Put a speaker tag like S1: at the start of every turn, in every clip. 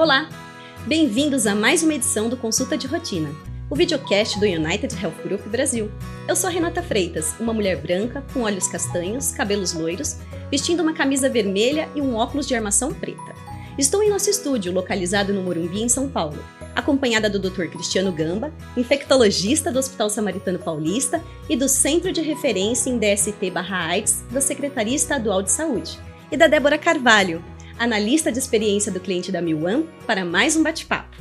S1: Olá! Bem-vindos a mais uma edição do Consulta de Rotina, o videocast do United Health Group Brasil. Eu sou Renata Freitas, uma mulher branca, com olhos castanhos, cabelos loiros, vestindo uma camisa vermelha e um óculos de armação preta. Estou em nosso estúdio, localizado no Morumbi, em São Paulo, acompanhada do Dr. Cristiano Gamba, infectologista do Hospital Samaritano Paulista e do Centro de Referência em DST/AIDS da Secretaria Estadual de Saúde, e da Débora Carvalho, analista de experiência do cliente da Milwan, para mais um bate-papo.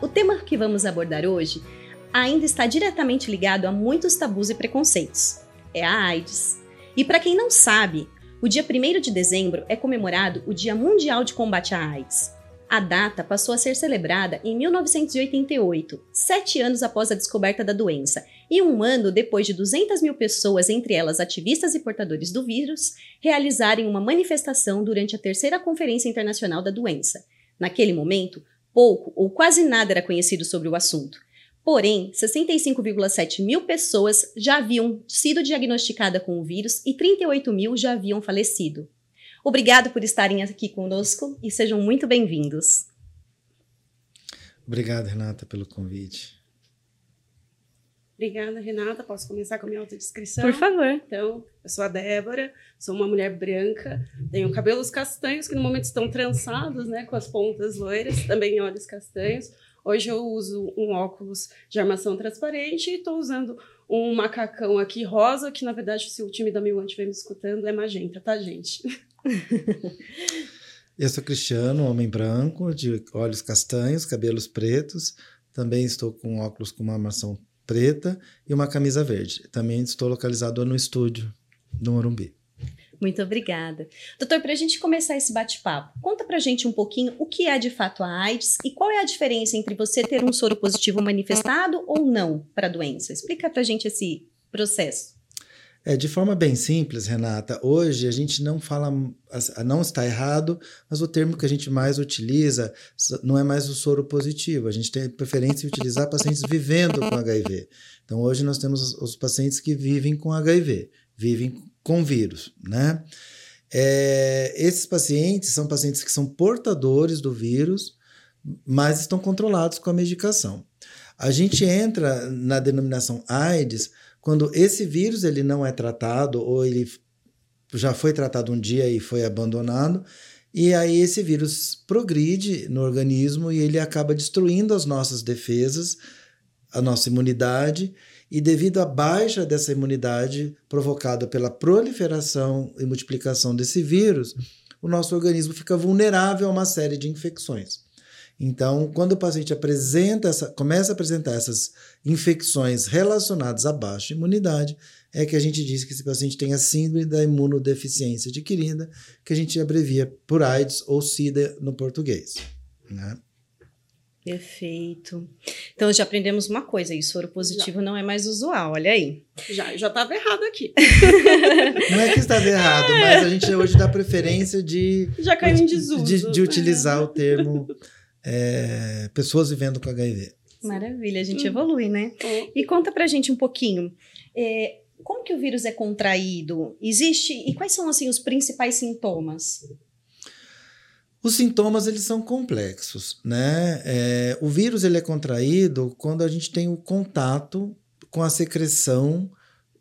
S1: O tema que vamos abordar hoje ainda está diretamente ligado a muitos tabus e preconceitos. É a AIDS. E para quem não sabe, o dia 1 de dezembro é comemorado o Dia Mundial de Combate à AIDS. A data passou a ser celebrada em 1988, sete anos após a descoberta da doença, e um ano depois de 200 mil pessoas, entre elas ativistas e portadores do vírus, realizarem uma manifestação durante a terceira Conferência Internacional da Doença. Naquele momento, pouco ou quase nada era conhecido sobre o assunto. Porém, 65,7 mil pessoas já haviam sido diagnosticadas com o vírus e 38 mil já haviam falecido. Obrigado por estarem aqui conosco e sejam muito bem-vindos.
S2: Obrigado, Renata, pelo convite.
S3: Obrigada, Renata. Posso começar com a minha autodescrição?
S1: Por favor.
S3: Então, eu sou a Débora, sou uma mulher branca, tenho cabelos castanhos que no momento estão trançados, né, com as pontas loiras, também olhos castanhos. Hoje eu uso um óculos de armação transparente e estou usando um macacão aqui rosa, que na verdade, se o time da Milan estiver me escutando, é magenta, tá, gente?
S2: eu sou Cristiano, homem branco, de olhos castanhos, cabelos pretos. Também estou com óculos com uma armação preta e uma camisa verde. Também estou localizado no estúdio do Morumbi.
S1: Muito obrigada. Doutor, para a gente começar esse bate-papo, conta para a gente um pouquinho o que é de fato a AIDS e qual é a diferença entre você ter um soro positivo manifestado ou não para a doença. Explica para a gente esse processo.
S2: É, de forma bem simples, Renata, hoje a gente não fala, não está errado, mas o termo que a gente mais utiliza não é mais o soro positivo. A gente tem preferência em utilizar pacientes vivendo com HIV. Então, hoje nós temos os pacientes que vivem com HIV, vivem com vírus, né? É, esses pacientes são pacientes que são portadores do vírus, mas estão controlados com a medicação. A gente entra na denominação AIDS quando esse vírus ele não é tratado ou ele já foi tratado um dia e foi abandonado, e aí esse vírus progride no organismo e ele acaba destruindo as nossas defesas, a nossa imunidade, e devido à baixa dessa imunidade provocada pela proliferação e multiplicação desse vírus, o nosso organismo fica vulnerável a uma série de infecções. Então, quando o paciente apresenta essa, começa a apresentar essas infecções relacionadas à baixa imunidade, é que a gente diz que esse paciente tem a síndrome da imunodeficiência adquirida, que a gente abrevia por AIDS ou SIDA no português. Né?
S1: Perfeito. Então já aprendemos uma coisa, isso soro positivo já. não é mais usual, olha aí.
S3: Já já estava errado aqui.
S2: não é que estava errado, é. mas a gente hoje dá preferência de
S3: já caiu em desuso.
S2: De, de utilizar o termo é, pessoas vivendo com HIV.
S1: Maravilha, a gente uhum. evolui, né? Uhum. E conta pra gente um pouquinho. É, como que o vírus é contraído? Existe e quais são assim os principais sintomas?
S2: Os sintomas eles são complexos, né? É, o vírus ele é contraído quando a gente tem o contato com a secreção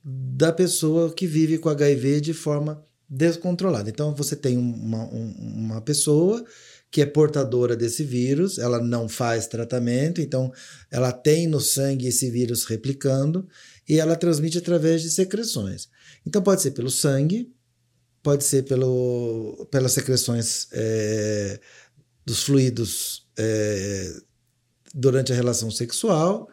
S2: da pessoa que vive com HIV de forma descontrolada. Então você tem uma, uma pessoa que é portadora desse vírus, ela não faz tratamento, então ela tem no sangue esse vírus replicando e ela transmite através de secreções. Então pode ser pelo sangue, pode ser pelo, pelas secreções é, dos fluidos é, durante a relação sexual.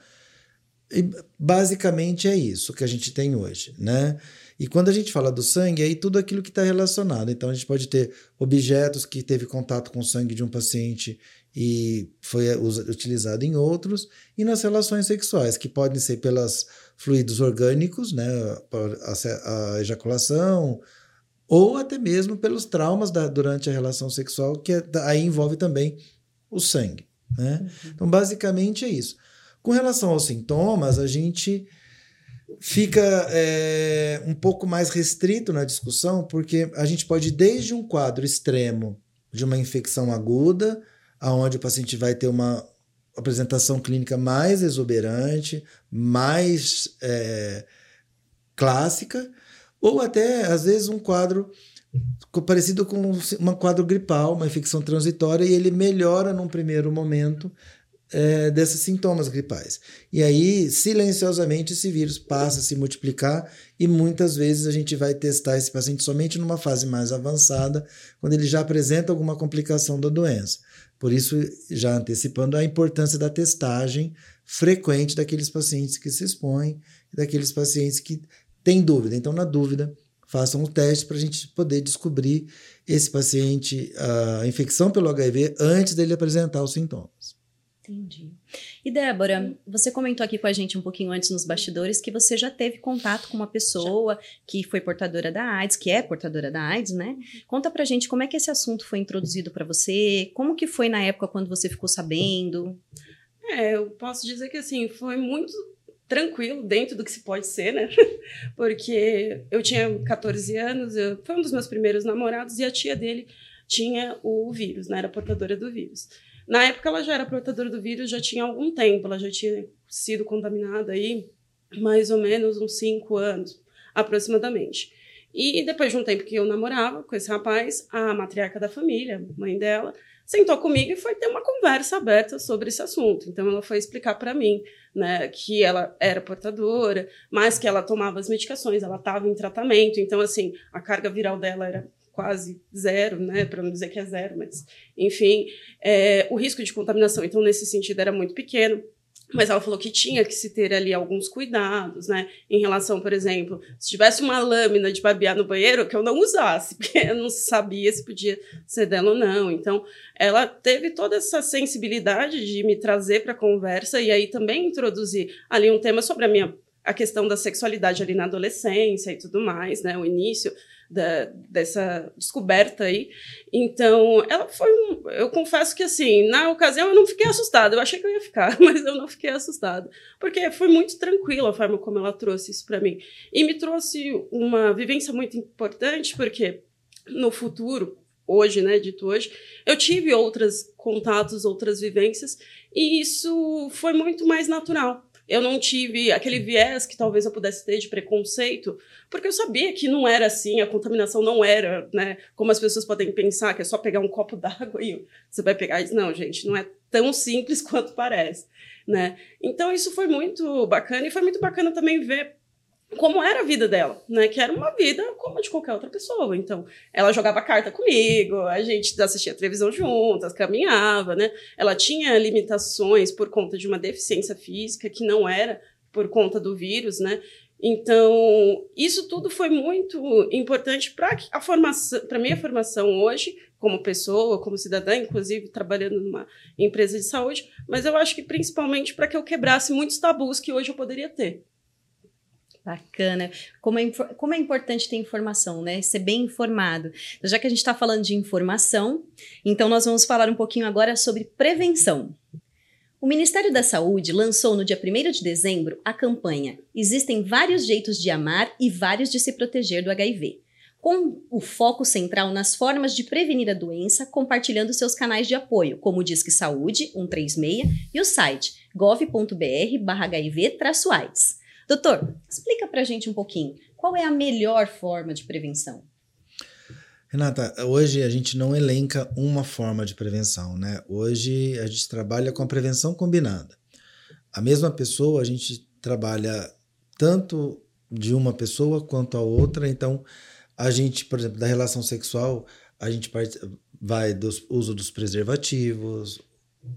S2: E basicamente é isso que a gente tem hoje, né? E quando a gente fala do sangue, é aí tudo aquilo que está relacionado. Então a gente pode ter objetos que teve contato com o sangue de um paciente e foi utilizado em outros, e nas relações sexuais, que podem ser pelos fluidos orgânicos, né, a, a ejaculação, ou até mesmo pelos traumas da, durante a relação sexual, que é, aí envolve também o sangue. Né? Uhum. Então, basicamente é isso. Com relação aos sintomas, a gente fica é, um pouco mais restrito na discussão, porque a gente pode ir desde um quadro extremo de uma infecção aguda aonde o paciente vai ter uma apresentação clínica mais exuberante, mais é, clássica, ou até, às vezes, um quadro parecido com um quadro gripal, uma infecção transitória, e ele melhora num primeiro momento é, desses sintomas gripais. E aí, silenciosamente, esse vírus passa a se multiplicar e muitas vezes a gente vai testar esse paciente somente numa fase mais avançada, quando ele já apresenta alguma complicação da doença. Por isso, já antecipando a importância da testagem frequente daqueles pacientes que se expõem, daqueles pacientes que têm dúvida. Então, na dúvida, façam o teste para a gente poder descobrir esse paciente, a infecção pelo HIV, antes dele apresentar os sintomas.
S1: Entendi. E Débora, você comentou aqui com a gente um pouquinho antes nos bastidores que você já teve contato com uma pessoa já. que foi portadora da AIDS, que é portadora da AIDS, né? Conta pra gente como é que esse assunto foi introduzido para você, como que foi na época quando você ficou sabendo?
S3: É, eu posso dizer que assim, foi muito tranquilo dentro do que se pode ser, né? Porque eu tinha 14 anos, eu, foi um dos meus primeiros namorados e a tia dele tinha o vírus, né? Era portadora do vírus. Na época ela já era portadora do vírus, já tinha algum tempo, ela já tinha sido contaminada aí mais ou menos uns cinco anos, aproximadamente. E depois de um tempo que eu namorava com esse rapaz, a matriarca da família, mãe dela, sentou comigo e foi ter uma conversa aberta sobre esse assunto. Então ela foi explicar para mim, né, que ela era portadora, mas que ela tomava as medicações, ela estava em tratamento. Então assim, a carga viral dela era quase zero, né, para não dizer que é zero, mas enfim, é, o risco de contaminação, então nesse sentido era muito pequeno. Mas ela falou que tinha que se ter ali alguns cuidados, né? Em relação, por exemplo, se tivesse uma lâmina de babear no banheiro, que eu não usasse, porque eu não sabia se podia ser dela ou não. Então, ela teve toda essa sensibilidade de me trazer para a conversa e aí também introduzir ali um tema sobre a minha a questão da sexualidade ali na adolescência e tudo mais, né? O início da, dessa descoberta aí. Então, ela foi um. Eu confesso que, assim, na ocasião eu não fiquei assustada. Eu achei que eu ia ficar, mas eu não fiquei assustada. Porque foi muito tranquila a forma como ela trouxe isso para mim. E me trouxe uma vivência muito importante, porque no futuro, hoje, né, dito hoje, eu tive outros contatos, outras vivências, e isso foi muito mais natural eu não tive aquele viés que talvez eu pudesse ter de preconceito, porque eu sabia que não era assim, a contaminação não era, né, como as pessoas podem pensar, que é só pegar um copo d'água e você vai pegar diz, não, gente, não é tão simples quanto parece, né? Então isso foi muito bacana e foi muito bacana também ver como era a vida dela, né? Que era uma vida como a de qualquer outra pessoa. Então, ela jogava carta comigo, a gente assistia televisão juntas, caminhava, né? Ela tinha limitações por conta de uma deficiência física que não era por conta do vírus, né? Então, isso tudo foi muito importante para a formação, para minha formação hoje, como pessoa, como cidadã, inclusive trabalhando numa empresa de saúde, mas eu acho que principalmente para que eu quebrasse muitos tabus que hoje eu poderia ter.
S1: Bacana. Como é, como é importante ter informação, né? Ser bem informado. Então, já que a gente está falando de informação, então nós vamos falar um pouquinho agora sobre prevenção. O Ministério da Saúde lançou no dia 1 de dezembro a campanha Existem vários jeitos de amar e vários de se proteger do HIV, com o foco central nas formas de prevenir a doença, compartilhando seus canais de apoio, como o Disque Saúde 136 e o site gov.br/hiv-aids. Doutor, explica para a gente um pouquinho, qual é a melhor forma de prevenção?
S2: Renata, hoje a gente não elenca uma forma de prevenção, né? Hoje a gente trabalha com a prevenção combinada. A mesma pessoa, a gente trabalha tanto de uma pessoa quanto a outra, então a gente, por exemplo, da relação sexual, a gente vai do uso dos preservativos,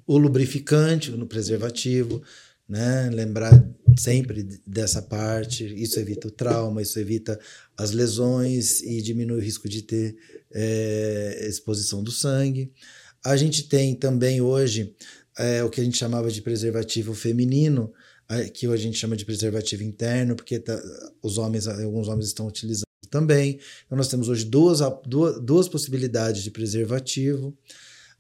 S2: o lubrificante no preservativo, né? Lembrar sempre dessa parte. Isso evita o trauma, isso evita as lesões e diminui o risco de ter é, exposição do sangue. A gente tem também hoje é, o que a gente chamava de preservativo feminino, que a gente chama de preservativo interno, porque tá, os homens, alguns homens estão utilizando também. Então nós temos hoje duas, duas, duas possibilidades de preservativo.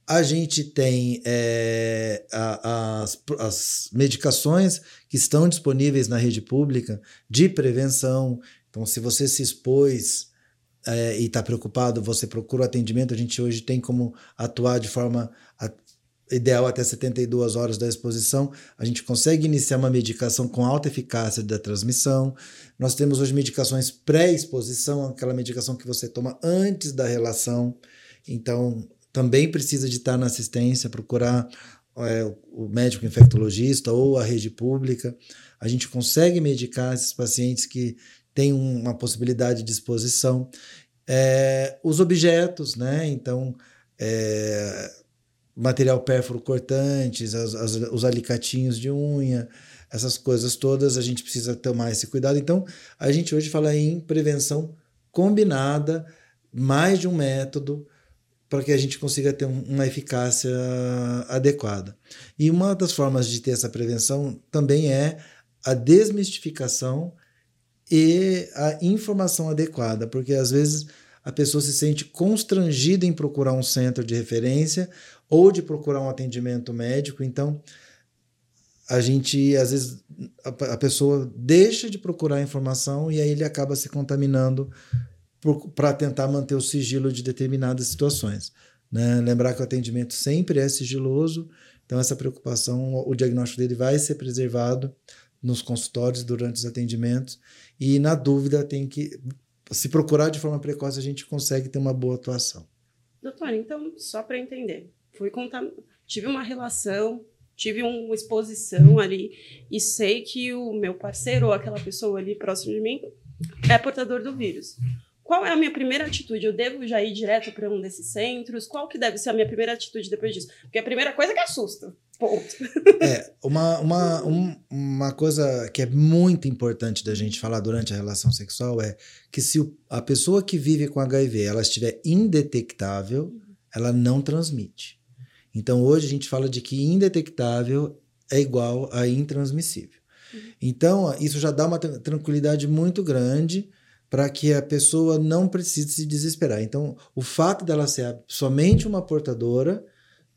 S2: A gente tem é, a, as, as medicações que estão disponíveis na rede pública de prevenção. Então, se você se expôs é, e está preocupado, você procura o atendimento. A gente hoje tem como atuar de forma a ideal até 72 horas da exposição, a gente consegue iniciar uma medicação com alta eficácia da transmissão. Nós temos hoje medicações pré-exposição, aquela medicação que você toma antes da relação. Então, também precisa de estar na assistência, procurar é, o médico infectologista ou a rede pública. A gente consegue medicar esses pacientes que têm uma possibilidade de exposição. É, os objetos, né? Então, é, material pérfuro cortantes, as, as, os alicatinhos de unha, essas coisas todas, a gente precisa tomar esse cuidado. Então, a gente hoje fala em prevenção combinada, mais de um método, para que a gente consiga ter uma eficácia adequada. E uma das formas de ter essa prevenção também é a desmistificação e a informação adequada, porque às vezes a pessoa se sente constrangida em procurar um centro de referência ou de procurar um atendimento médico. Então, a gente, às vezes, a, pessoa deixa de procurar informação e aí ele acaba se contaminando para tentar manter o sigilo de determinadas situações. Né? Lembrar que o atendimento sempre é sigiloso, então essa preocupação, o diagnóstico dele vai ser preservado nos consultórios durante os atendimentos e na dúvida tem que se procurar de forma precoce a gente consegue ter uma boa atuação.
S3: Doutora, então só para entender, fui contar, tive uma relação, tive uma exposição ali e sei que o meu parceiro ou aquela pessoa ali próximo de mim é portador do vírus. Qual é a minha primeira atitude? Eu devo já ir direto para um desses centros? Qual que deve ser a minha primeira atitude depois disso? Porque a primeira coisa é que assusta. Ponto.
S2: É, uma, uma, um, uma coisa que é muito importante da gente falar durante a relação sexual é que se a pessoa que vive com HIV ela estiver indetectável, ela não transmite. Então hoje a gente fala de que indetectável é igual a intransmissível. Uhum. Então isso já dá uma tranquilidade muito grande para que a pessoa não precise se desesperar. Então o fato dela ser somente uma portadora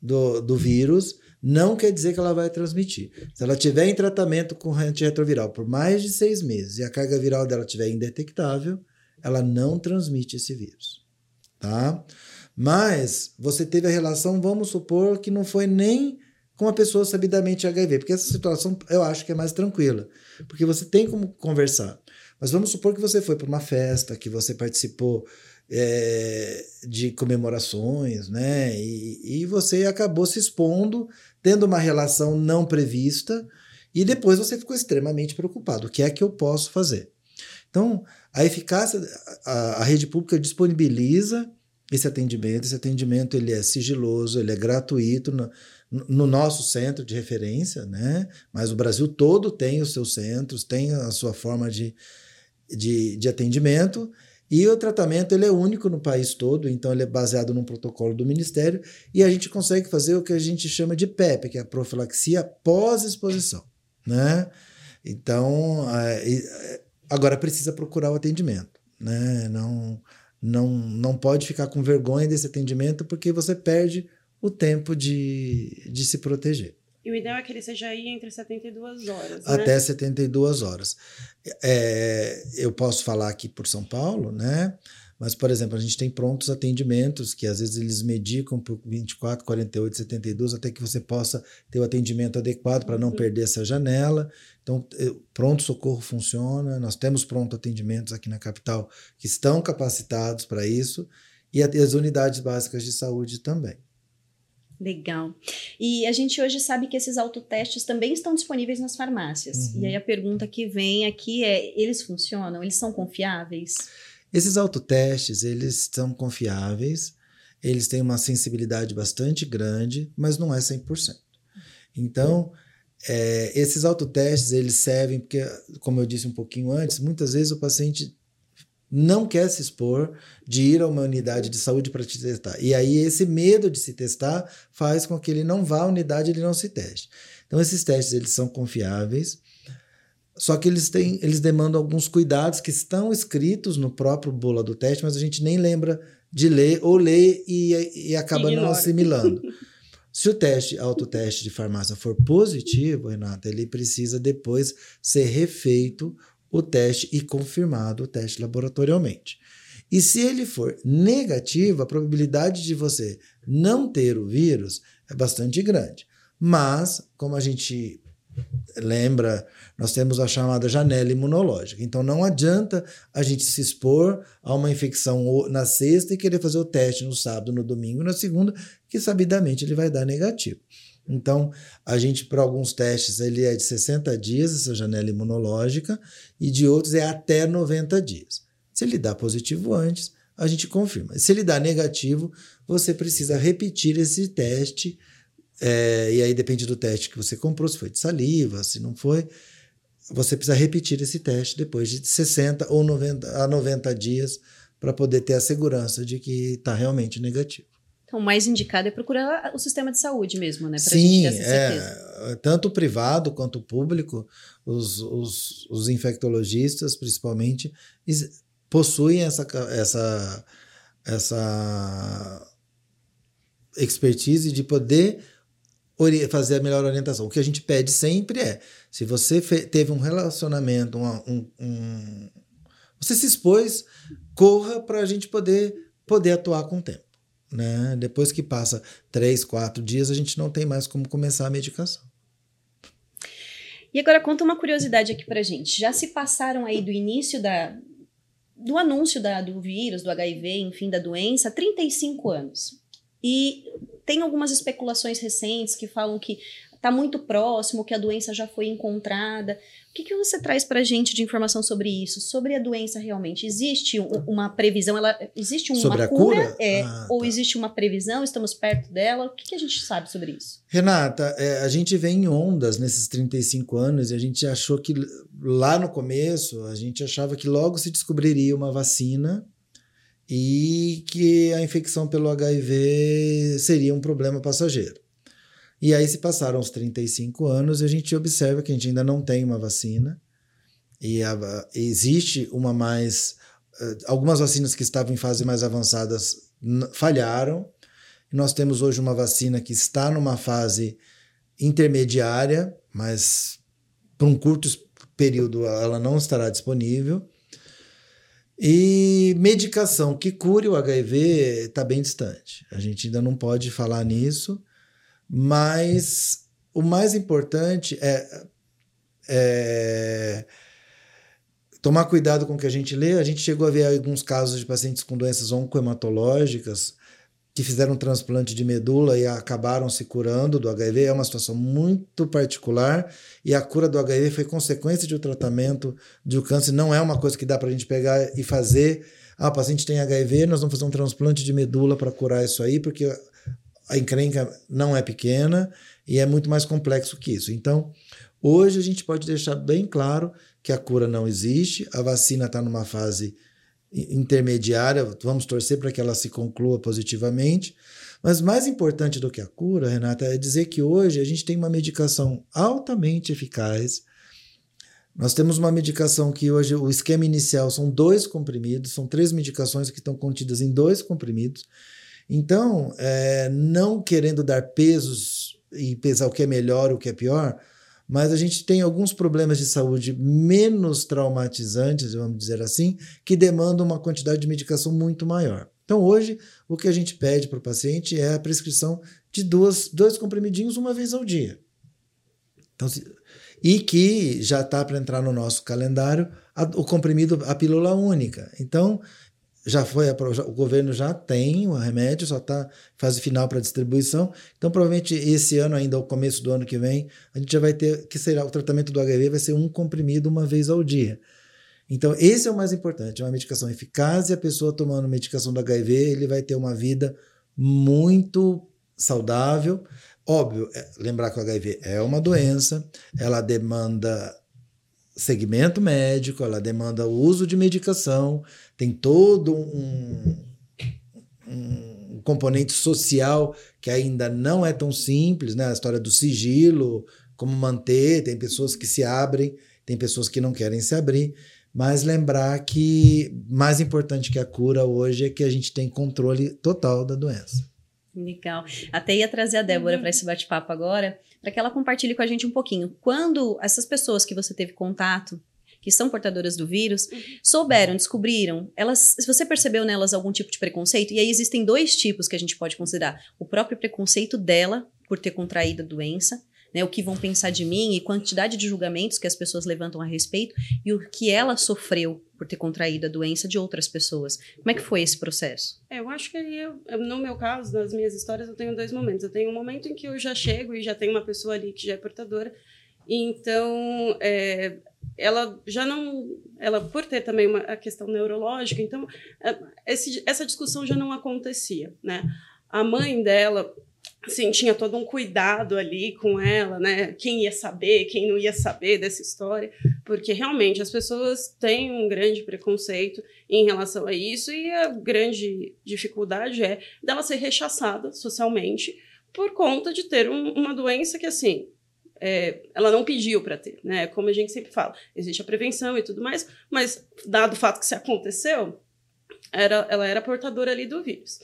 S2: do, do vírus não quer dizer que ela vai transmitir. Se ela tiver em tratamento com antirretroviral por mais de seis meses e a carga viral dela estiver indetectável, ela não transmite esse vírus. Tá? Mas você teve a relação, vamos supor que não foi nem com uma pessoa sabidamente HIV, porque essa situação eu acho que é mais tranquila, porque você tem como conversar. Mas vamos supor que você foi para uma festa, que você participou é, de comemorações, né? E, e você acabou se expondo, tendo uma relação não prevista, e depois você ficou extremamente preocupado. O que é que eu posso fazer? Então, a eficácia, a, a rede pública disponibiliza esse atendimento. Esse atendimento ele é sigiloso, ele é gratuito no, no, nosso centro de referência, né? Mas o Brasil todo tem os seus centros, tem a sua forma de, de, de atendimento. E o tratamento ele é único no país todo, então ele é baseado num protocolo do Ministério e a gente consegue fazer o que a gente chama de PEP, que é a profilaxia pós-exposição, né? Então, agora precisa procurar o atendimento, né? Não, não, não pode ficar com vergonha desse atendimento porque você perde o tempo de, de se proteger.
S3: E o ideal é que ele seja aí entre 72 horas.
S2: Né? Até 72 horas. É, eu posso falar aqui por São Paulo, né? Mas, por exemplo, a gente tem prontos atendimentos que às vezes eles medicam por 24, 48, 72, até que você possa ter o atendimento adequado para não uhum. perder essa janela. Então, pronto socorro funciona, nós temos pronto atendimentos aqui na capital que estão capacitados para isso, e as unidades básicas de saúde também.
S1: Legal. E a gente hoje sabe que esses autotestes também estão disponíveis nas farmácias. Uhum. E aí a pergunta que vem aqui é: eles funcionam? Eles são confiáveis?
S2: Esses autotestes, eles são confiáveis, eles têm uma sensibilidade bastante grande, mas não é 100%. Então, é, esses autotestes, eles servem porque, como eu disse um pouquinho antes, muitas vezes o paciente não quer se expor de ir a uma unidade de saúde para te testar. E aí esse medo de se testar faz com que ele não vá à unidade e ele não se teste. Então esses testes eles são confiáveis, só que eles têm, eles demandam alguns cuidados que estão escritos no próprio bula do teste, mas a gente nem lembra de ler ou lê e, e acaba Ignora. não assimilando. Se o teste, autoteste de farmácia for positivo, Renata, ele precisa depois ser refeito o teste e confirmado o teste laboratorialmente. E se ele for negativo, a probabilidade de você não ter o vírus é bastante grande. Mas, como a gente lembra, nós temos a chamada janela imunológica. Então não adianta a gente se expor a uma infecção na sexta e querer fazer o teste no sábado, no domingo, na segunda, que sabidamente ele vai dar negativo. Então, a gente, para alguns testes, ele é de 60 dias, essa janela imunológica, e de outros é até 90 dias. Se ele dá positivo antes, a gente confirma. Se ele dá negativo, você precisa repetir esse teste é, e aí depende do teste que você comprou, se foi de saliva, se não foi. Você precisa repetir esse teste depois de 60 ou 90 a 90 dias para poder ter a segurança de que está realmente negativo.
S1: Então, o mais indicado é procurar o sistema de saúde mesmo, né?
S2: Pra Sim, é, tanto o privado quanto o público, os, os, os infectologistas, principalmente, possuem essa, essa, essa expertise de poder fazer a melhor orientação. O que a gente pede sempre é: se você teve um relacionamento, um, um, você se expôs, corra para a gente poder, poder atuar com o tempo. Né? Depois que passa três, quatro dias, a gente não tem mais como começar a medicação.
S1: E agora conta uma curiosidade aqui pra gente. Já se passaram aí do início da, do anúncio da, do vírus, do HIV, enfim, da doença, 35 anos. E tem algumas especulações recentes que falam que está muito próximo, que a doença já foi encontrada. O que, que você traz para a gente de informação sobre isso? Sobre a doença realmente? Existe um, uma previsão? Ela, existe uma
S2: sobre
S1: cura?
S2: cura?
S1: É, ah, ou tá. existe uma previsão? Estamos perto dela? O que, que a gente sabe sobre isso?
S2: Renata, é, a gente vem em ondas nesses 35 anos e a gente achou que lá no começo, a gente achava que logo se descobriria uma vacina e que a infecção pelo HIV seria um problema passageiro. E aí se passaram os 35 anos e a gente observa que a gente ainda não tem uma vacina e a, existe uma mais eh, algumas vacinas que estavam em fase mais avançadas falharam. Nós temos hoje uma vacina que está numa fase intermediária, mas por um curto período ela não estará disponível. E medicação que cure o HIV está bem distante. A gente ainda não pode falar nisso, mas o mais importante é, é tomar cuidado com o que a gente lê. A gente chegou a ver alguns casos de pacientes com doenças oncohematológicas que fizeram transplante de medula e acabaram se curando do HIV. É uma situação muito particular e a cura do HIV foi consequência de um tratamento de um câncer. Não é uma coisa que dá para a gente pegar e fazer. Ah, o paciente tem HIV, nós vamos fazer um transplante de medula para curar isso aí, porque a encrenca não é pequena e é muito mais complexo que isso. Então, hoje a gente pode deixar bem claro que a cura não existe, a vacina está numa fase intermediária, vamos torcer para que ela se conclua positivamente. Mas mais importante do que a cura, Renata, é dizer que hoje a gente tem uma medicação altamente eficaz. Nós temos uma medicação que hoje o esquema inicial são dois comprimidos, são três medicações que estão contidas em dois comprimidos. Então, é, não querendo dar pesos e pesar o que é melhor, o que é pior, mas a gente tem alguns problemas de saúde menos traumatizantes, vamos dizer assim, que demandam uma quantidade de medicação muito maior. Então, hoje, o que a gente pede para o paciente é a prescrição de duas, dois comprimidinhos uma vez ao dia. Então, se, e que já está para entrar no nosso calendário a, o comprimido, a pílula única. Então, já foi o governo já tem o remédio, só está fase final para distribuição. Então, provavelmente esse ano ainda, ao começo do ano que vem, a gente já vai ter que será o tratamento do HIV vai ser um comprimido uma vez ao dia. Então, esse é o mais importante, é uma medicação eficaz e a pessoa tomando medicação do HIV, ele vai ter uma vida muito saudável. Óbvio, é, lembrar que o HIV é uma doença, ela demanda segmento médico, ela demanda o uso de medicação, tem todo um, um componente social que ainda não é tão simples, né? A história do sigilo, como manter, tem pessoas que se abrem, tem pessoas que não querem se abrir, mas lembrar que mais importante que a cura hoje é que a gente tem controle total da doença.
S1: Legal. Até ia trazer a Débora para esse bate-papo agora, para que ela compartilhe com a gente um pouquinho. Quando essas pessoas que você teve contato que são portadoras do vírus, uhum. souberam, descobriram, elas, se você percebeu nelas algum tipo de preconceito, e aí existem dois tipos que a gente pode considerar: o próprio preconceito dela por ter contraído a doença, né, o que vão pensar de mim e quantidade de julgamentos que as pessoas levantam a respeito e o que ela sofreu por ter contraído a doença de outras pessoas. Como é que foi esse processo?
S3: É, eu acho que eu, no meu caso, nas minhas histórias, eu tenho dois momentos. Eu tenho um momento em que eu já chego e já tem uma pessoa ali que já é portadora, então é, ela já não, ela por ter também uma a questão neurológica, então é, esse, essa discussão já não acontecia, né? A mãe dela assim, tinha todo um cuidado ali com ela, né? Quem ia saber, quem não ia saber dessa história, porque realmente as pessoas têm um grande preconceito em relação a isso e a grande dificuldade é dela ser rechaçada socialmente por conta de ter um, uma doença que assim é, ela não pediu para ter, né? Como a gente sempre fala, existe a prevenção e tudo mais, mas dado o fato que se aconteceu, era, ela era portadora ali do vírus.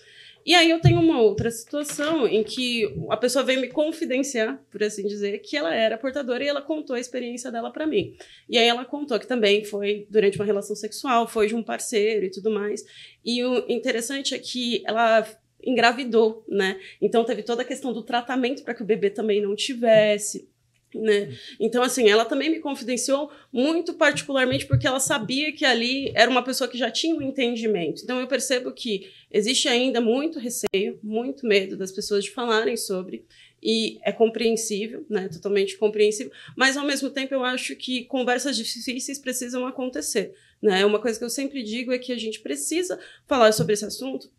S3: E aí eu tenho uma outra situação em que a pessoa veio me confidenciar, por assim dizer, que ela era portadora e ela contou a experiência dela para mim. E aí ela contou que também foi durante uma relação sexual, foi de um parceiro e tudo mais. E o interessante é que ela engravidou, né? Então teve toda a questão do tratamento para que o bebê também não tivesse. Né? Então, assim, ela também me confidenciou muito particularmente porque ela sabia que ali era uma pessoa que já tinha um entendimento. Então, eu percebo que existe ainda muito receio, muito medo das pessoas de falarem sobre, e é compreensível, né? Totalmente compreensível, mas ao mesmo tempo eu acho que conversas difíceis precisam acontecer, né? Uma coisa que eu sempre digo é que a gente precisa falar sobre esse assunto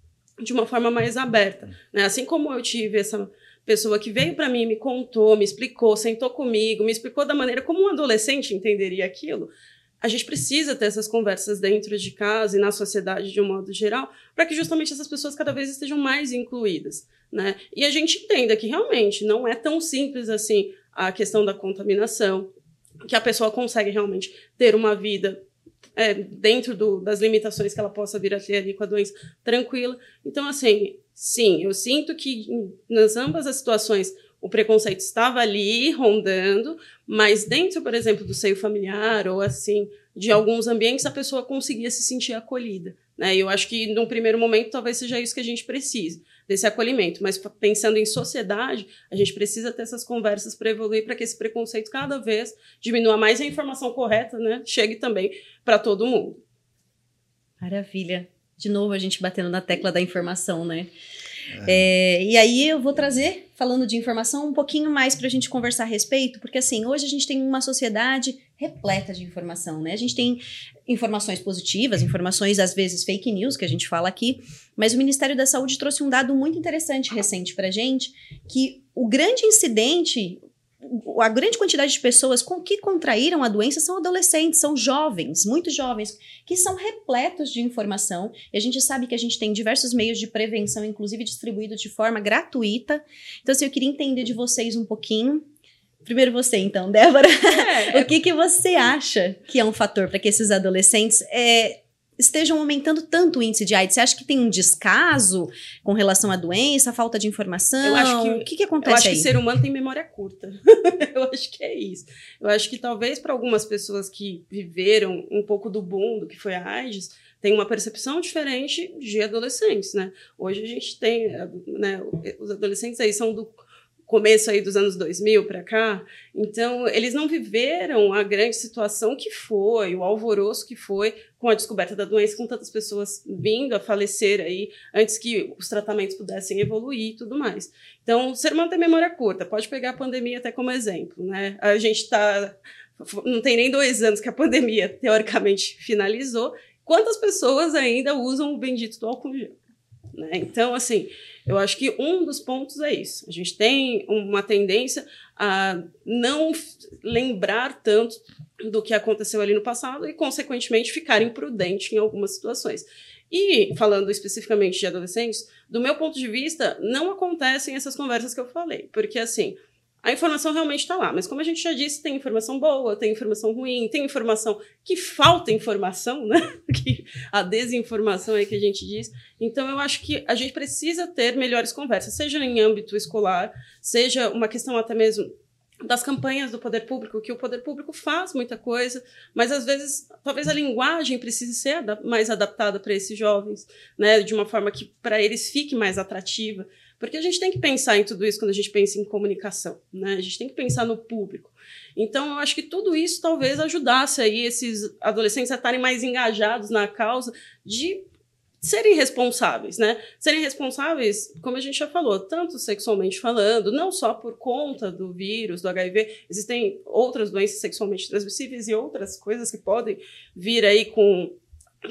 S3: de uma forma mais aberta, né? Assim como eu tive essa pessoa que veio para mim, me contou, me explicou, sentou comigo, me explicou da maneira como um adolescente entenderia aquilo. A gente precisa ter essas conversas dentro de casa e na sociedade de um modo geral, para que justamente essas pessoas cada vez estejam mais incluídas, né? E a gente entenda que realmente não é tão simples assim a questão da contaminação, que a pessoa consegue realmente ter uma vida é, dentro do, das limitações que ela possa vir a ter ali com a doença tranquila. Então, assim, sim, eu sinto que nas ambas as situações o preconceito estava ali rondando, mas dentro, por exemplo, do seio familiar ou assim, de alguns ambientes, a pessoa conseguia se sentir acolhida. Né? Eu acho que, num primeiro momento, talvez seja isso que a gente precise, desse acolhimento. Mas pensando em sociedade, a gente precisa ter essas conversas para evoluir, para que esse preconceito cada vez diminua mais e a informação correta né, chegue também para todo mundo.
S1: Maravilha. De novo, a gente batendo na tecla da informação, né? É, e aí eu vou trazer, falando de informação, um pouquinho mais para a gente conversar a respeito, porque assim, hoje a gente tem uma sociedade repleta de informação, né? A gente tem informações positivas, informações às vezes fake news, que a gente fala aqui, mas o Ministério da Saúde trouxe um dado muito interessante recente para gente, que o grande incidente, a grande quantidade de pessoas com que contraíram a doença são adolescentes, são jovens, muito jovens, que são repletos de informação. E a gente sabe que a gente tem diversos meios de prevenção, inclusive distribuídos de forma gratuita. Então, assim, eu queria entender de vocês um pouquinho. Primeiro você, então, Débora. É. o que, que você acha que é um fator para que esses adolescentes é, estejam aumentando tanto o índice de AIDS? Você acha que tem um descaso com relação à doença, falta de informação? Eu acho que, o que, que acontece
S3: Eu acho
S1: aí?
S3: que o ser humano tem memória curta. eu acho que é isso. Eu acho que talvez para algumas pessoas que viveram um pouco do boom do que foi a AIDS, tem uma percepção diferente de adolescentes, né? Hoje a gente tem, né, os adolescentes aí são do começo aí dos anos 2000 para cá. Então, eles não viveram a grande situação que foi, o alvoroço que foi com a descoberta da doença, com tantas pessoas vindo a falecer aí antes que os tratamentos pudessem evoluir e tudo mais. Então, o ser humano tem memória curta. Pode pegar a pandemia até como exemplo, né? A gente está não tem nem dois anos que a pandemia teoricamente finalizou. Quantas pessoas ainda usam o bendito do álcool gel? Né? Então, assim, eu acho que um dos pontos é isso. A gente tem uma tendência a não lembrar tanto do que aconteceu ali no passado e, consequentemente, ficar imprudente em algumas situações. E, falando especificamente de adolescentes, do meu ponto de vista, não acontecem essas conversas que eu falei. Porque, assim, a informação realmente está lá, mas como a gente já disse, tem informação boa, tem informação ruim, tem informação que falta informação, né? Que a desinformação é que a gente diz. Então eu acho que a gente precisa ter melhores conversas, seja em âmbito escolar, seja uma questão até mesmo das campanhas do poder público, que o poder público faz muita coisa, mas às vezes talvez a linguagem precise ser mais adaptada para esses jovens, né, de uma forma que para eles fique mais atrativa, porque a gente tem que pensar em tudo isso quando a gente pensa em comunicação, né? A gente tem que pensar no público. Então, eu acho que tudo isso talvez ajudasse aí esses adolescentes a estarem mais engajados na causa de serem responsáveis, né? Serem responsáveis, como a gente já falou, tanto sexualmente falando, não só por conta do vírus, do HIV, existem outras doenças sexualmente transmissíveis e outras coisas que podem vir aí com,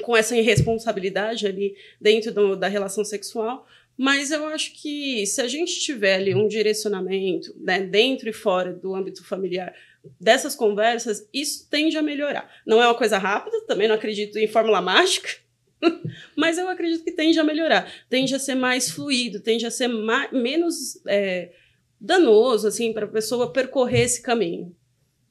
S3: com essa irresponsabilidade ali dentro do, da relação sexual. Mas eu acho que se a gente tiver ali um direcionamento, né, dentro e fora do âmbito familiar, dessas conversas, isso tende a melhorar. Não é uma coisa rápida, também não acredito em fórmula mágica, Mas eu acredito que tende a melhorar, tende a ser mais fluido, tende a ser menos é, danoso assim para a pessoa percorrer esse caminho.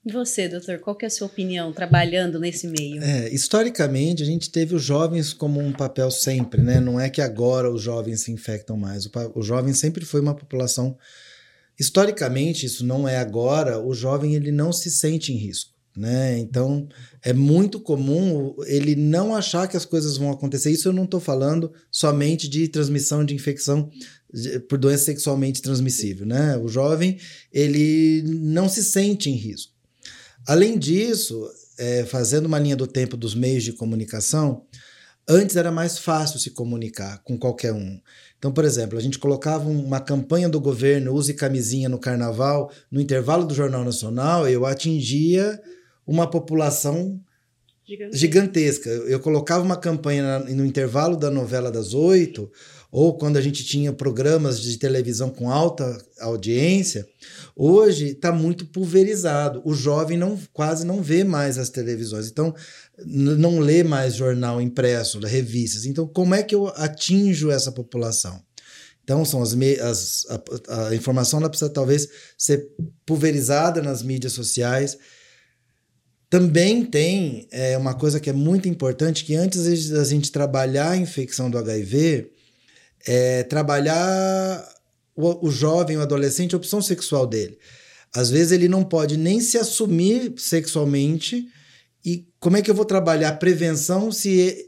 S1: E você, doutor, qual que é a sua opinião trabalhando nesse meio?
S2: É, historicamente, a gente teve os jovens como um papel sempre, né? Não é que agora os jovens se infectam mais. O, o jovem sempre foi uma população. Historicamente, isso não é agora, o jovem ele não se sente em risco. Né? Então é muito comum ele não achar que as coisas vão acontecer. Isso eu não estou falando somente de transmissão de infecção por doença sexualmente transmissível. Né? O jovem ele não se sente em risco. Além disso, é, fazendo uma linha do tempo dos meios de comunicação, antes era mais fácil se comunicar com qualquer um. Então, por exemplo, a gente colocava uma campanha do governo use camisinha no carnaval, no intervalo do Jornal Nacional, eu atingia uma população gigantesca. gigantesca. Eu colocava uma campanha no intervalo da novela das oito, ou quando a gente tinha programas de televisão com alta audiência, hoje está muito pulverizado. O jovem não, quase não vê mais as televisões, então não lê mais jornal impresso, revistas. Então, como é que eu atinjo essa população? Então, são as, as a, a informação ela precisa talvez ser pulverizada nas mídias sociais também tem é, uma coisa que é muito importante, que antes da gente trabalhar a infecção do HIV, é trabalhar o, o jovem, o adolescente, a opção sexual dele. Às vezes ele não pode nem se assumir sexualmente, e como é que eu vou trabalhar prevenção se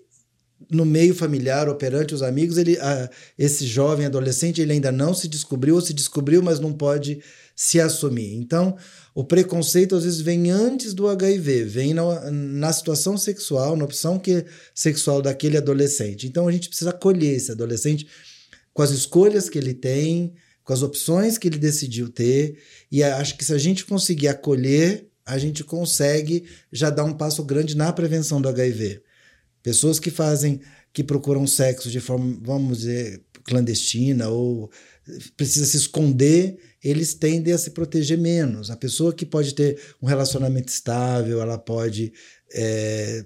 S2: no meio familiar ou perante os amigos, ele, a, esse jovem adolescente ele ainda não se descobriu ou se descobriu, mas não pode se assumir. Então, o preconceito às vezes vem antes do HIV, vem na, na situação sexual, na opção que, sexual daquele adolescente. Então, a gente precisa acolher esse adolescente com as escolhas que ele tem, com as opções que ele decidiu ter. E acho que se a gente conseguir acolher, a gente consegue já dar um passo grande na prevenção do HIV. Pessoas que fazem, que procuram sexo de forma, vamos dizer, clandestina ou precisa se esconder, eles tendem a se proteger menos. A pessoa que pode ter um relacionamento estável, ela pode é,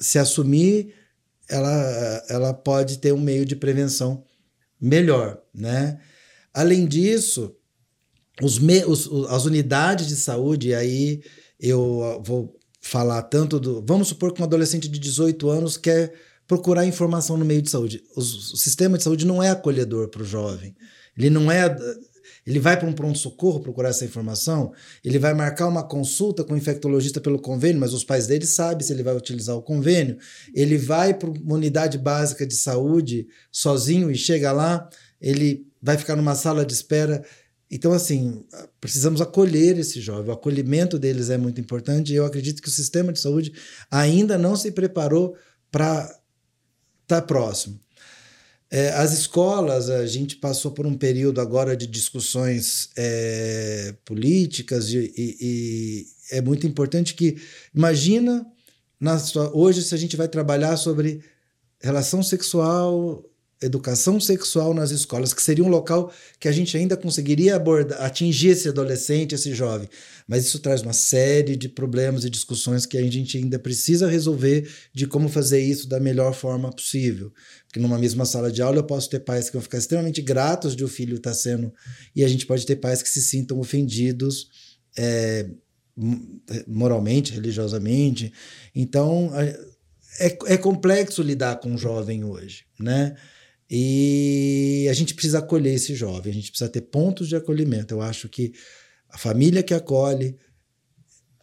S2: se assumir, ela, ela pode ter um meio de prevenção melhor, né? Além disso, os, me, os as unidades de saúde, aí eu vou falar tanto do. Vamos supor que um adolescente de 18 anos quer procurar informação no meio de saúde. O, o sistema de saúde não é acolhedor para o jovem. Ele não é. Ele vai para um pronto-socorro procurar essa informação, ele vai marcar uma consulta com o infectologista pelo convênio, mas os pais dele sabem se ele vai utilizar o convênio. Ele vai para uma unidade básica de saúde sozinho e chega lá, ele vai ficar numa sala de espera. Então, assim, precisamos acolher esse jovem. O acolhimento deles é muito importante e eu acredito que o sistema de saúde ainda não se preparou para estar tá próximo. É, as escolas, a gente passou por um período agora de discussões é, políticas e, e, e, é muito importante que, imagina, na, hoje se a gente vai trabalhar sobre relação sexual educação sexual nas escolas, que seria um local que a gente ainda conseguiria abordar, atingir esse adolescente, esse jovem. Mas isso traz uma série de problemas e discussões que a gente ainda precisa resolver de como fazer isso da melhor forma possível. Porque numa mesma sala de aula eu posso ter pais que vão ficar extremamente gratos de o filho estar sendo, e a gente pode ter pais que se sintam ofendidos. É, moralmente, religiosamente. Então, é, é complexo lidar com um jovem hoje, né? E a gente precisa acolher esse jovem, a gente precisa ter pontos de acolhimento. Eu acho que A família que acolhe,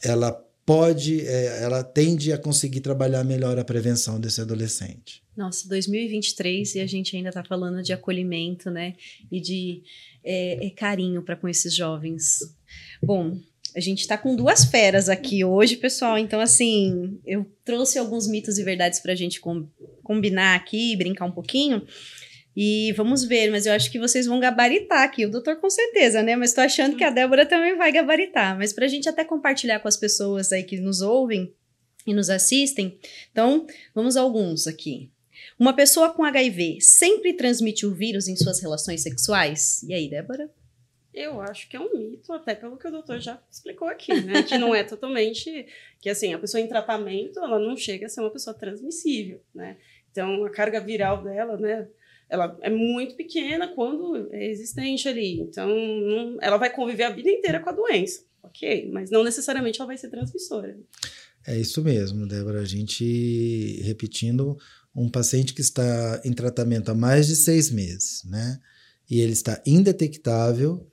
S2: ela pode, é, ela tende a conseguir trabalhar melhor a prevenção desse adolescente.
S1: Nossa, 2023 e a gente ainda está falando de acolhimento, né? E de é, é carinho para com esses jovens. Bom, a gente está com duas feras aqui hoje, pessoal. Então, assim, eu trouxe alguns mitos e verdades para a gente com, combinar aqui, brincar um pouquinho. E vamos ver, mas eu acho que vocês vão gabaritar aqui, o doutor com certeza, né? Mas estou achando que a Débora também vai gabaritar. Mas para a gente até compartilhar com as pessoas aí que nos ouvem e nos assistem, então vamos alguns aqui. Uma pessoa com HIV sempre transmite o vírus em suas relações sexuais? E aí, Débora?
S3: Eu acho que é um mito, até pelo que o doutor já explicou aqui, né? Que não é totalmente. Que assim, a pessoa em tratamento, ela não chega a ser uma pessoa transmissível, né? Então, a carga viral dela, né? Ela é muito pequena quando é existente ali. Então, não, ela vai conviver a vida inteira com a doença, ok? Mas não necessariamente ela vai ser transmissora.
S2: É isso mesmo, Débora. A gente, repetindo, um paciente que está em tratamento há mais de seis meses, né? E ele está indetectável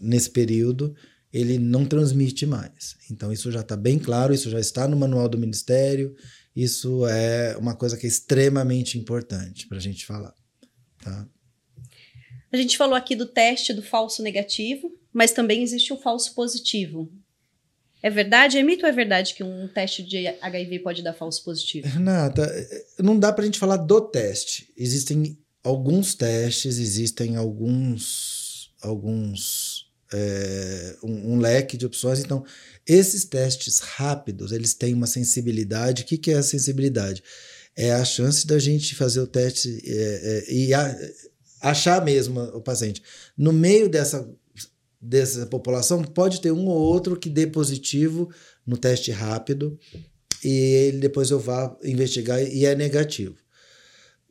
S2: nesse período, ele não transmite mais. Então, isso já está bem claro, isso já está no manual do Ministério, isso é uma coisa que é extremamente importante para a gente falar. Tá?
S1: A gente falou aqui do teste do falso negativo, mas também existe o falso positivo. É verdade? É mito ou é verdade que um teste de HIV pode dar falso positivo?
S2: Renata, não dá para a gente falar do teste. Existem alguns testes, existem alguns alguns é, um, um, leque de opções. Então, esses testes rápidos, eles têm uma sensibilidade. O que, que é a sensibilidade? É a chance da gente fazer o teste é, é, e a, achar mesmo o paciente. No meio dessa, dessa população, pode ter um ou outro que dê positivo no teste rápido e ele depois eu vá investigar e é negativo.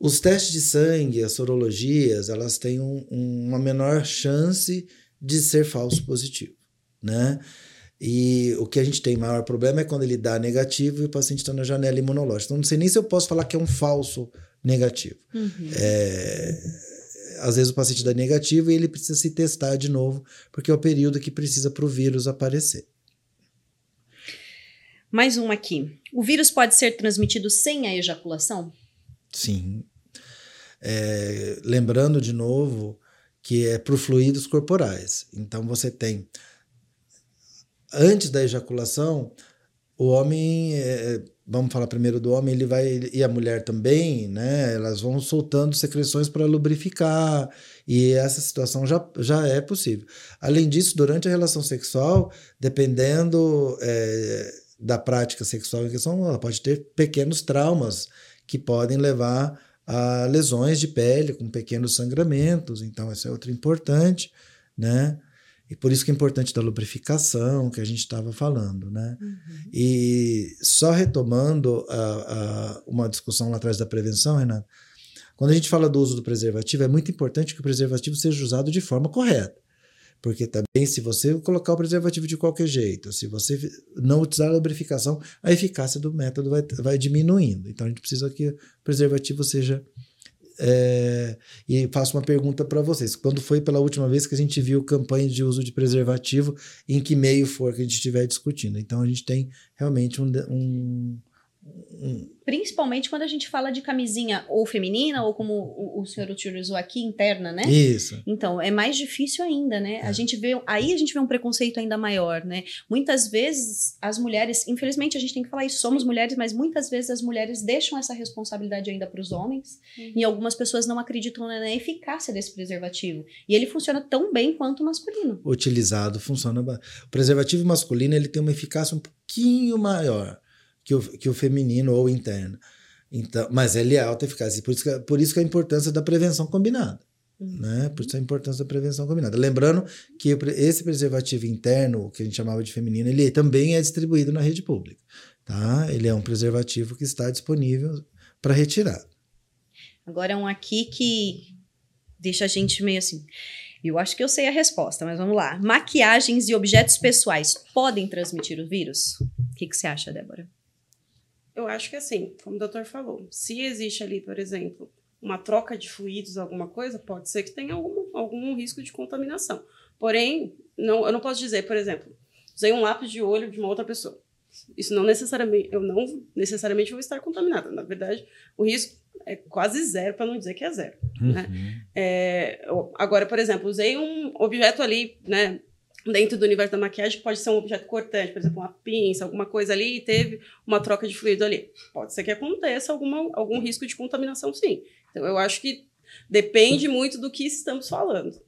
S2: Os testes de sangue, as sorologias, elas têm um, um, uma menor chance de ser falso positivo, né? E o que a gente tem maior problema é quando ele dá negativo e o paciente está na janela imunológica. Então, não sei nem se eu posso falar que é um falso negativo. Uhum. É, às vezes o paciente dá negativo e ele precisa se testar de novo, porque é o período que precisa para o vírus aparecer.
S1: Mais uma aqui. O vírus pode ser transmitido sem a ejaculação?
S2: Sim. É, lembrando de novo que é para fluidos corporais. Então você tem antes da ejaculação, o homem, é, vamos falar primeiro do homem, ele vai e a mulher também, né? Elas vão soltando secreções para lubrificar e essa situação já, já é possível. Além disso, durante a relação sexual, dependendo é, da prática sexual em questão, ela pode ter pequenos traumas que podem levar a lesões de pele com pequenos sangramentos. Então, isso é outro importante, né? E por isso que é importante da lubrificação que a gente estava falando, né? Uhum. E só retomando a, a, uma discussão lá atrás da prevenção, Renato, quando a gente fala do uso do preservativo, é muito importante que o preservativo seja usado de forma correta. Porque também, se você colocar o preservativo de qualquer jeito, se você não utilizar a lubrificação, a eficácia do método vai, vai diminuindo. Então, a gente precisa que o preservativo seja. É, e faço uma pergunta para vocês: quando foi pela última vez que a gente viu campanha de uso de preservativo, em que meio for que a gente estiver discutindo? Então, a gente tem realmente um, um
S1: Principalmente quando a gente fala de camisinha ou feminina, ou como o, o senhor utilizou aqui, interna, né?
S2: Isso.
S1: Então, é mais difícil ainda, né? É. A gente vê, aí a gente vê um preconceito ainda maior, né? Muitas vezes as mulheres, infelizmente a gente tem que falar isso, somos mulheres, mas muitas vezes as mulheres deixam essa responsabilidade ainda para os homens, uhum. e algumas pessoas não acreditam na eficácia desse preservativo. E ele funciona tão bem quanto o masculino.
S2: Utilizado, funciona. O preservativo masculino, ele tem uma eficácia um pouquinho maior que o, que o feminino ou interno. Então, mas ele é alta eficácia. Por isso, que, por isso que a importância da prevenção combinada. Uhum. Né? Por isso a importância da prevenção combinada. Lembrando que esse preservativo interno, que a gente chamava de feminino, ele também é distribuído na rede pública. Tá? Ele é um preservativo que está disponível para retirar.
S1: Agora, um aqui que deixa a gente meio assim. Eu acho que eu sei a resposta, mas vamos lá. Maquiagens e objetos pessoais podem transmitir o vírus? O que, que você acha, Débora?
S3: Eu acho que assim, como o doutor falou, se existe ali, por exemplo, uma troca de fluidos, alguma coisa, pode ser que tenha algum, algum risco de contaminação. Porém, não, eu não posso dizer, por exemplo, usei um lápis de olho de uma outra pessoa. Isso não necessariamente, eu não necessariamente vou estar contaminada. Na verdade, o risco é quase zero, para não dizer que é zero. Uhum. Né? É, agora, por exemplo, usei um objeto ali, né, dentro do universo da maquiagem, pode ser um objeto cortante, por exemplo, uma pinça, alguma coisa ali, e teve uma troca de fluido ali. Pode ser que aconteça alguma, algum risco de contaminação, sim. Então, eu acho que depende muito do que estamos falando.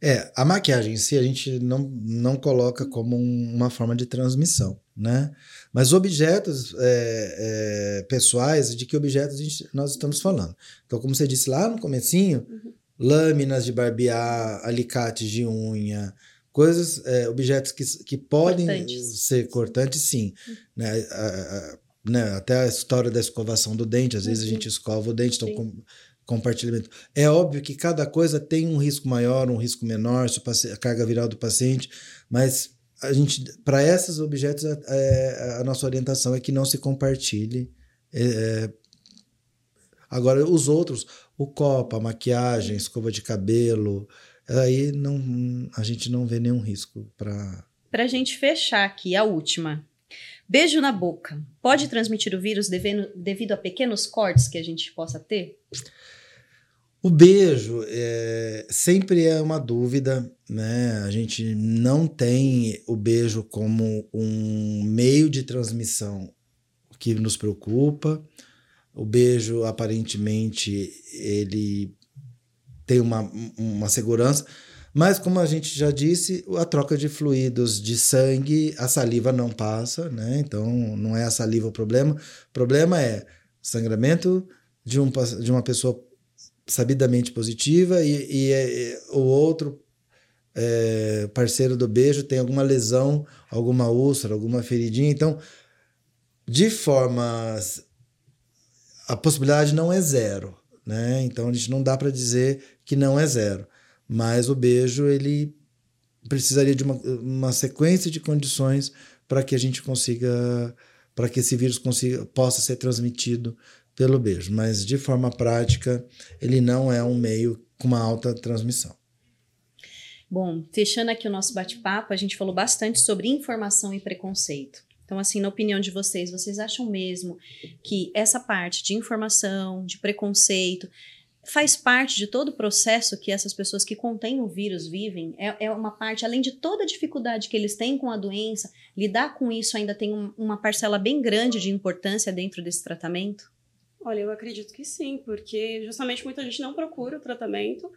S2: É, a maquiagem em si a gente não, não coloca como uma forma de transmissão, né? Mas objetos é, é, pessoais, de que objetos gente, nós estamos falando? Então, como você disse lá no comecinho, uhum. lâminas de barbear, alicates de unha, coisas, é, objetos que, que podem cortantes. ser cortantes, sim. Uhum. Né? A, a, né? Até a história da escovação do dente, às vezes uhum. a gente escova o dente, então com, compartilhamento. É óbvio que cada coisa tem um risco maior, um risco menor, a carga viral do paciente, mas a gente, para esses objetos, a, é, a, nossa orientação é que não se compartilhe. É, é, agora, os outros, o copo, a maquiagem, escova de cabelo, aí não, a gente não vê nenhum risco para.
S1: Para a gente fechar aqui, a última. Beijo na boca. Pode transmitir o vírus devendo, devido a pequenos cortes que a gente possa ter?
S2: O beijo é, sempre é uma dúvida, né? A gente não tem o beijo como um meio de transmissão que nos preocupa. O beijo, aparentemente, ele tem uma, uma segurança, mas como a gente já disse, a troca de fluidos de sangue, a saliva não passa, né? Então não é a saliva o problema. O problema é sangramento de, um, de uma pessoa sabidamente positiva e, e, e o outro é, parceiro do beijo tem alguma lesão, alguma úlcera, alguma feridinha. Então, de forma. A possibilidade não é zero, né? Então a gente não dá para dizer que não é zero. Mas o beijo, ele precisaria de uma, uma sequência de condições para que a gente consiga. para que esse vírus consiga, possa ser transmitido pelo beijo, mas de forma prática, ele não é um meio com uma alta transmissão.
S1: Bom, fechando aqui o nosso bate-papo, a gente falou bastante sobre informação e preconceito. Então, assim, na opinião de vocês, vocês acham mesmo que essa parte de informação, de preconceito, faz parte de todo o processo que essas pessoas que contêm o vírus vivem? É, é uma parte, além de toda a dificuldade que eles têm com a doença, lidar com isso ainda tem um, uma parcela bem grande de importância dentro desse tratamento?
S3: Olha, eu acredito que sim, porque justamente muita gente não procura o tratamento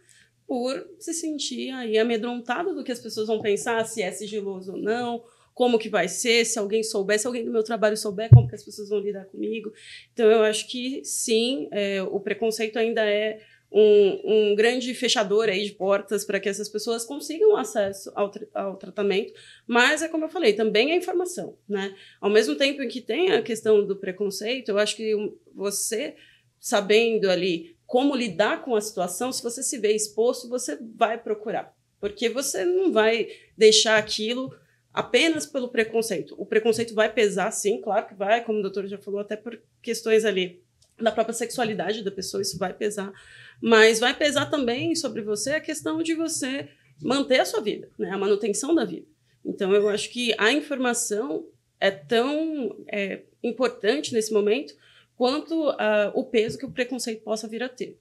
S3: por se sentir aí amedrontado do que as pessoas vão pensar, se é sigiloso ou não, como que vai ser, se alguém souber, se alguém do meu trabalho souber, como que as pessoas vão lidar comigo. Então, eu acho que sim, é, o preconceito ainda é um, um grande fechador aí de portas para que essas pessoas consigam acesso ao, tra ao tratamento, mas é como eu falei, também a informação, né? Ao mesmo tempo em que tem a questão do preconceito, eu acho que você sabendo ali como lidar com a situação, se você se vê exposto, você vai procurar, porque você não vai deixar aquilo apenas pelo preconceito. O preconceito vai pesar, sim, claro que vai, como o doutor já falou, até por questões ali da própria sexualidade da pessoa, isso vai pesar. Mas vai pesar também sobre você a questão de você manter a sua vida, né? a manutenção da vida. Então, eu acho que a informação é tão é, importante nesse momento quanto uh, o peso que o preconceito possa vir a ter.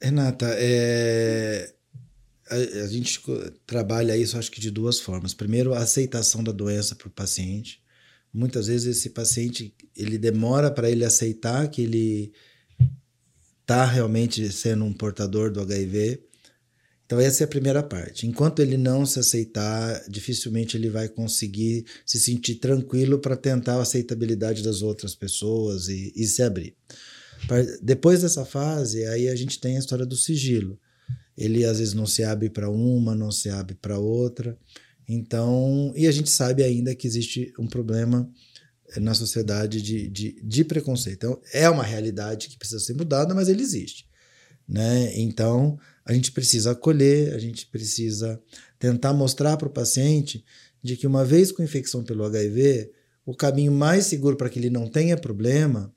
S2: Renata, é, a, a, gente trabalha isso, acho que de duas formas. Primeiro, a aceitação da doença para o paciente. Muitas vezes esse paciente ele demora para ele aceitar que ele está realmente sendo um portador do HIV. Então, essa é a primeira parte. Enquanto ele não se aceitar, dificilmente ele vai conseguir se sentir tranquilo para tentar a aceitabilidade das outras pessoas e, e se abrir. Depois dessa fase, aí a gente tem a história do sigilo. Ele às vezes não se abre para uma, não se abre para outra. Então, e a gente sabe ainda que existe um problema na sociedade de, de, de preconceito. Então, é uma realidade que precisa ser mudada, mas ele existe. Né? Então, a gente precisa acolher, a gente precisa tentar mostrar para o paciente de que uma vez com infecção pelo HIV, o caminho mais seguro para que ele não tenha problema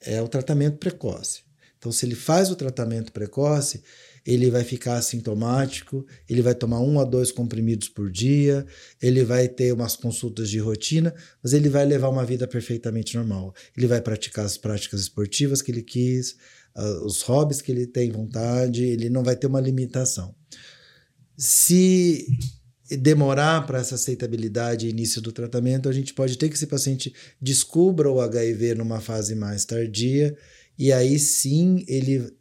S2: é o tratamento precoce. Então, se ele faz o tratamento precoce, ele vai ficar assintomático, ele vai tomar um a dois comprimidos por dia, ele vai ter umas consultas de rotina, mas ele vai levar uma vida perfeitamente normal. Ele vai praticar as práticas esportivas que ele quis, uh, os hobbies que ele tem vontade, ele não vai ter uma limitação. Se demorar para essa aceitabilidade e início do tratamento, a gente pode ter que esse paciente descubra o HIV numa fase mais tardia e aí sim ele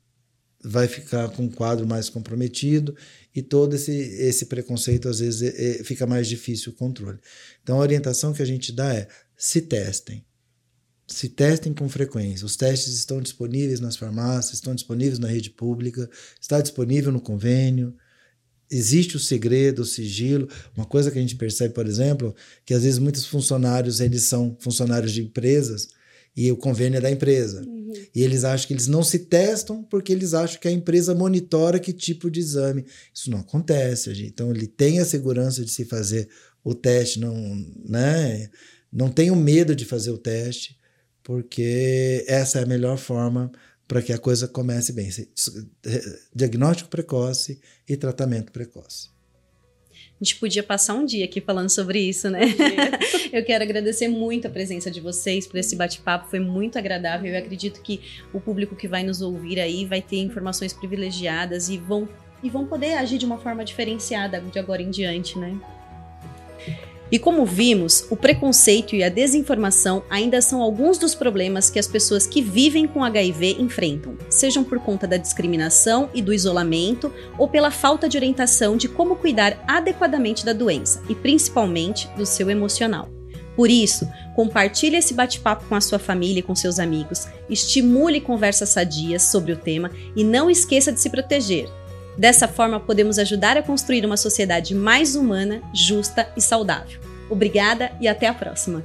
S2: vai ficar com um quadro mais comprometido e todo esse, esse preconceito às vezes é, é, fica mais difícil o controle. Então a orientação que a gente dá é se testem. Se testem com frequência. Os testes estão disponíveis nas farmácias, estão disponíveis na rede pública, está disponível no convênio. Existe o segredo, o sigilo. Uma coisa que a gente percebe, por exemplo, que às vezes muitos funcionários eles são funcionários de empresas e o convênio é da empresa. E eles acham que eles não se testam porque eles acham que a empresa monitora que tipo de exame. Isso não acontece. Então ele tem a segurança de se fazer o teste, não, né? Não tenho medo de fazer o teste, porque essa é a melhor forma para que a coisa comece bem. Diagnóstico precoce e tratamento precoce.
S1: A gente podia passar um dia aqui falando sobre isso, né? eu quero agradecer muito a presença de vocês por esse bate-papo, foi muito agradável. Eu acredito que o público que vai nos ouvir aí vai ter informações privilegiadas e vão, e vão poder agir de uma forma diferenciada de agora em diante, né? E como vimos, o preconceito e a desinformação ainda são alguns dos problemas que as pessoas que vivem com HIV enfrentam, sejam por conta da discriminação e do isolamento ou pela falta de orientação de como cuidar adequadamente da doença e principalmente do seu emocional. Por isso, compartilhe esse bate-papo com a sua família e com seus amigos, estimule conversas sadias sobre o tema e não esqueça de se proteger. Dessa forma, podemos ajudar a construir uma sociedade mais humana, justa e saudável. Obrigada e até a próxima!